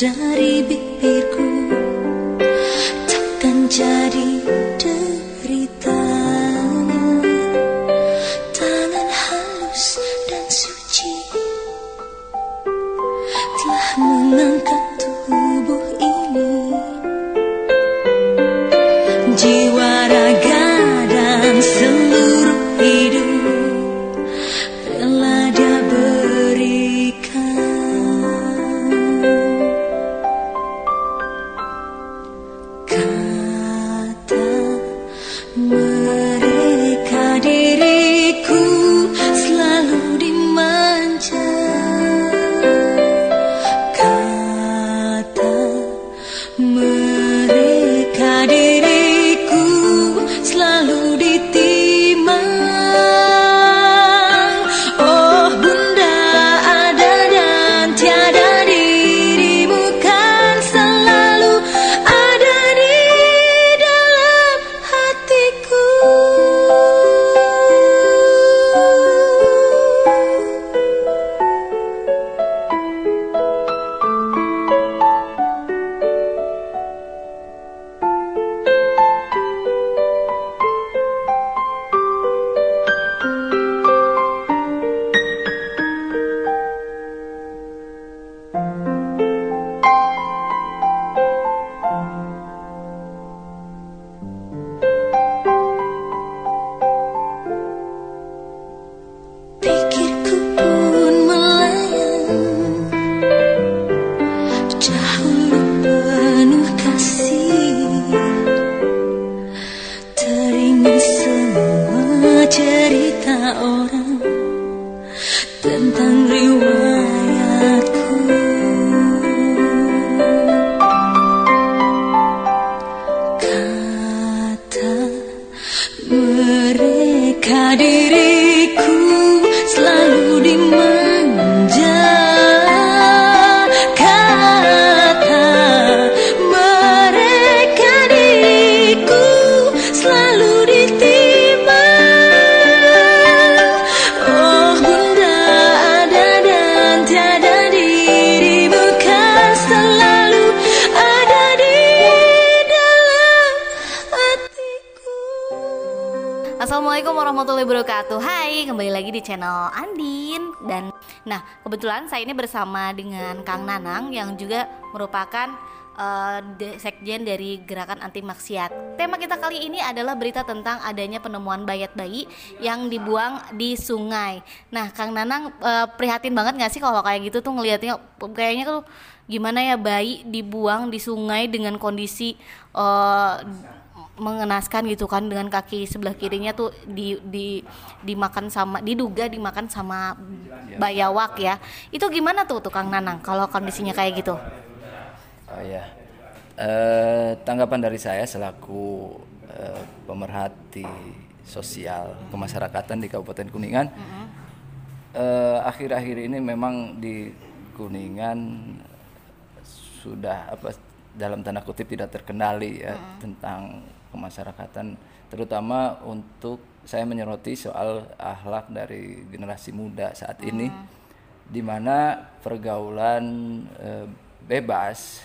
dari bibirku warahmatullahi wabarakatuh Hai, kembali lagi di channel Andin. Dan nah kebetulan saya ini bersama dengan Kang Nanang Yang juga merupakan de- sekjen dari gerakan anti maksiat Tema kita kali ini adalah berita tentang adanya penemuan bayat bayi Yang dibuang di sungai. Nah Kang Nanang eh, prihatin banget gak sih kalau kayak gitu tuh ngelihatnya Kayaknya tuh gimana ya bayi dibuang di sungai dengan kondisi eh, mengenaskan gitu kan dengan kaki sebelah kirinya tuh di di dimakan sama diduga dimakan sama bayawak ya. Itu gimana tuh tukang nanang kalau kondisinya kayak gitu? Oh ya, Eh, tanggapan dari saya selaku eh, pemerhati sosial kemasyarakatan di Kabupaten Kuningan, eh, akhir-akhir ini memang di Kuningan sudah apa dalam tanda kutip tidak terkendali ya tentang kemasyarakatan, terutama untuk saya menyoroti soal akhlak dari generasi muda saat ini, di mana pergaulan eh, bebas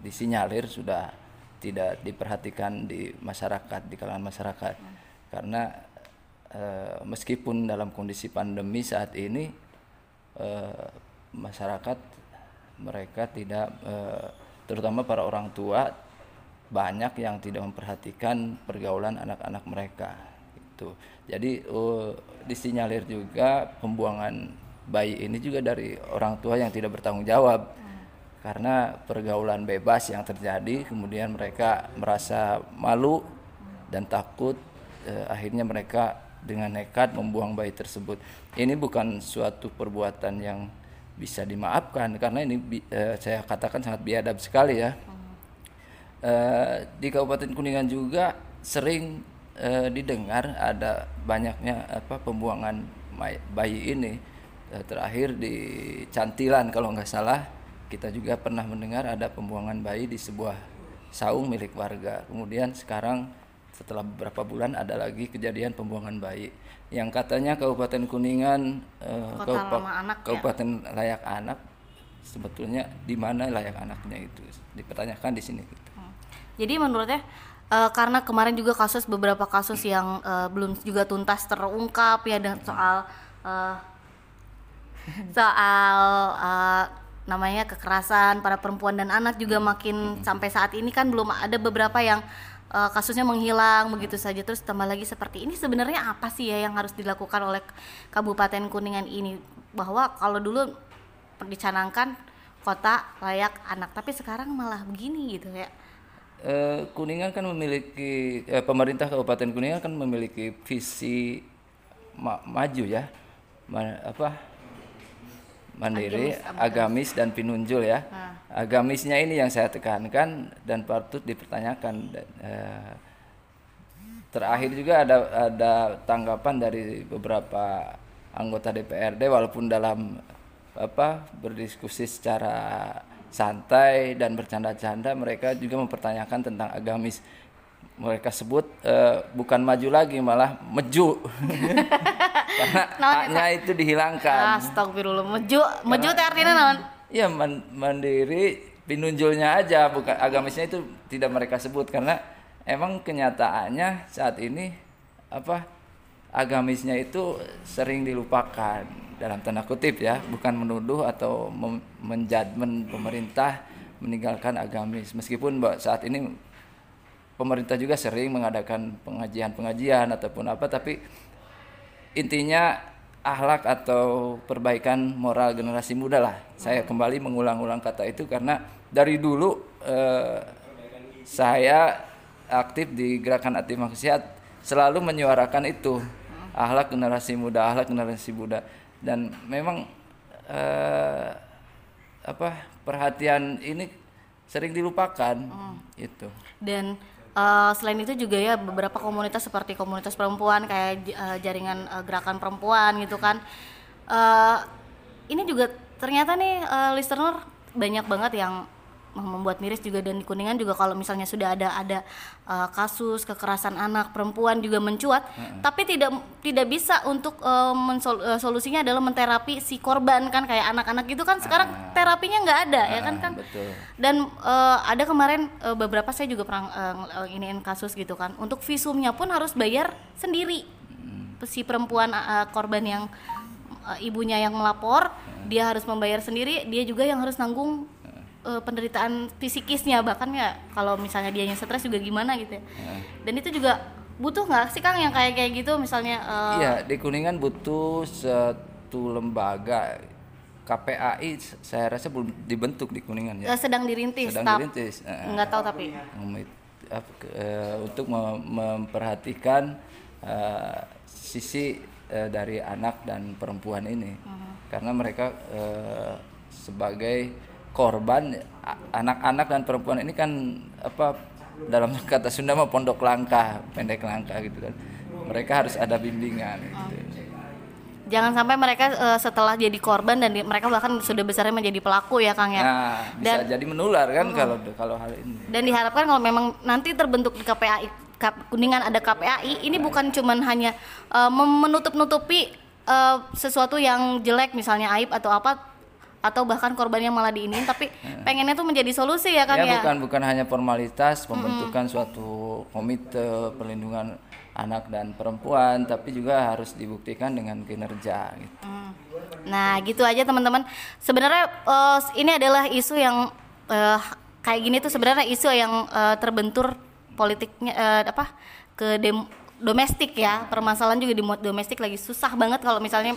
disinyalir sudah tidak diperhatikan di masyarakat di kalangan masyarakat. Karena eh, meskipun dalam kondisi pandemi saat ini eh, masyarakat mereka tidak eh, terutama para orang tua banyak yang tidak memperhatikan pergaulan anak-anak mereka itu jadi eh, disinyalir juga pembuangan bayi ini juga dari orang tua yang tidak bertanggung jawab. Karena pergaulan bebas yang terjadi kemudian mereka merasa malu dan takut eh, akhirnya mereka dengan nekat membuang bayi tersebut. Ini bukan suatu perbuatan yang bisa dimaafkan karena ini eh, saya katakan sangat biadab sekali ya Eh, di Kabupaten Kuningan juga sering eh, didengar ada banyaknya apa pembuangan bayi ini Eh, terakhir di Cantilan kalau nggak salah kita juga pernah mendengar ada pembuangan bayi di sebuah saung milik warga kemudian sekarang setelah beberapa bulan ada lagi kejadian pembuangan bayi yang katanya Kabupaten Kuningan Anak ya? Kabupaten layak anak sebetulnya di mana layak anaknya itu dipertanyakan di sini gitu. Jadi menurutnya eh, karena kemarin juga kasus beberapa kasus yang eh, belum juga tuntas terungkap ya dan soal eh, soal eh, namanya kekerasan pada perempuan dan anak juga makin sampai saat ini kan belum ada beberapa yang eh, kasusnya menghilang begitu saja. Terus tambah lagi seperti ini sebenarnya apa sih ya yang harus dilakukan oleh Kabupaten Kuningan ini? Bahwa kalau dulu dicanangkan kota layak anak tapi sekarang malah begini gitu ya Eh, Kuningan kan memiliki eh, pemerintah Kabupaten Kuningan kan memiliki visi ma- maju ya, Ma- apa mandiri, agamis, dan pinunjul ya. Agamisnya ini yang saya tekankan dan patut dipertanyakan. Dan, eh, terakhir juga ada ada tanggapan dari beberapa anggota DPRD walaupun dalam apa berdiskusi secara santai dan bercanda-canda mereka juga mempertanyakan tentang agamis. Mereka sebut eh, bukan maju lagi malah meju. Karena haknya itu dihilangkan. Astagfirullah meju meju teh artinya naon? Ya man- mandiri pinunjulnya aja bukan agamisnya itu tidak mereka sebut. Karena emang kenyataannya saat ini apa agamisnya itu sering dilupakan dalam tanda kutip ya bukan menuduh atau menjudgment pemerintah meninggalkan agamis meskipun saat ini pemerintah juga sering mengadakan pengajian-pengajian ataupun apa tapi intinya akhlak atau perbaikan moral generasi muda lah. Saya kembali mengulang-ulang kata itu karena dari dulu eh, saya aktif di gerakan anti maksiat selalu menyuarakan itu akhlak generasi muda, akhlak generasi muda. Dan memang eh, apa perhatian ini sering dilupakan itu. dan eh, selain itu juga ya beberapa komunitas seperti komunitas perempuan kayak eh, jaringan eh, gerakan perempuan gitu kan. Eh, ini juga ternyata nih eh, listener banyak banget yang membuat miris juga dan di kuningan juga kalau misalnya sudah ada ada eh, kasus kekerasan anak perempuan juga mencuat. Tapi tidak tidak bisa untuk eh, mensol- eh, solusinya adalah menterapi si korban kan kayak anak-anak gitu kan. Sekarang terapinya nggak ada ya kan Ah, kan? betul. dan eh, ada kemarin eh, beberapa saya juga pernah eh, iniin kasus gitu kan. Untuk visumnya pun harus bayar sendiri. Si perempuan eh, korban yang eh, ibunya yang melapor dia harus membayar sendiri dia juga yang harus nanggung eh, penderitaan fisikisnya bahkan ya kalau misalnya dia yang stres juga gimana gitu ya. Dan itu juga butuh nggak sih kang yang kayak kayak gitu? Misalnya eh, Iya, di Kuningan butuh satu lembaga KPAI saya rasa belum dibentuk di Kuningan ya. eh, sedang dirintis Sedang tap- dirintis. eh, nggak tahu tapi. Eh, untuk mem- memperhatikan eh, sisi eh, dari anak dan perempuan ini. Karena mereka eh, sebagai korban anak-anak dan perempuan ini kan apa dalam kata Sunda mah pondok langkah pendek langkah gitu kan. Mereka harus ada bimbingan gitu. jangan sampai mereka eh, setelah jadi korban dan di- mereka bahkan sudah besarnya menjadi pelaku ya kang ya. Nah bisa jadi menular kan kalau kalau hal ini. Dan diharapkan kalau memang nanti terbentuk di KPAI kuningan ada KPAI ini bukan cuman hanya mem- menutup-nutupi eh, sesuatu yang jelek misalnya aib atau apa atau bahkan korbannya malah diinin tapi pengennya tuh menjadi solusi ya kan ya, ya, bukan bukan hanya formalitas pembentukan suatu komite perlindungan anak dan perempuan tapi juga harus dibuktikan dengan kinerja gitu. Hmm. Nah, gitu aja teman-teman. Sebenarnya eh, ini adalah isu yang eh, kayak gini tuh sebenarnya isu yang eh, terbentur politiknya eh, apa ke dem- domestik ya. Permasalahan juga di domestik lagi susah banget kalau misalnya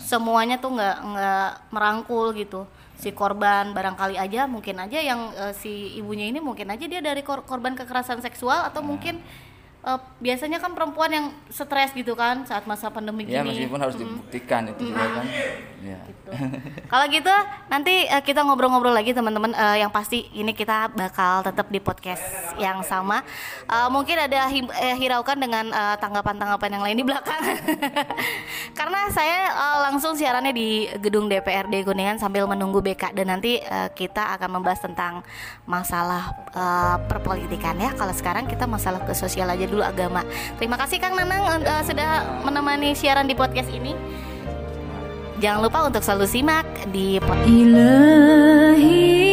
semuanya tuh nggak nggak merangkul gitu. Si korban barangkali aja mungkin aja yang eh, si ibunya ini mungkin aja dia dari kor- korban kekerasan seksual atau mungkin eh, biasanya kan perempuan yang stres gitu kan saat masa pandemi Ya gini. meskipun harus dibuktikan itu juga kan. Ya. Kalau gitu nanti eh, kita ngobrol-ngobrol lagi teman-teman. Eh, yang pasti ini kita bakal tetap di podcast yang sama. Eh, mungkin ada him- eh, hiraukan dengan tanggapan-tanggapan yang lain di belakang. Karena saya eh, langsung siarannya di gedung DPRD Kuningan sambil menunggu BK dan nanti eh, kita akan membahas tentang masalah eh, perpolitikan ya. Kalau sekarang kita masalah ke sosial aja dulu agama. Terima kasih Kang Nanang eh, sudah menemani siaran di podcast ini. Jangan lupa untuk selalu simak di Ilahi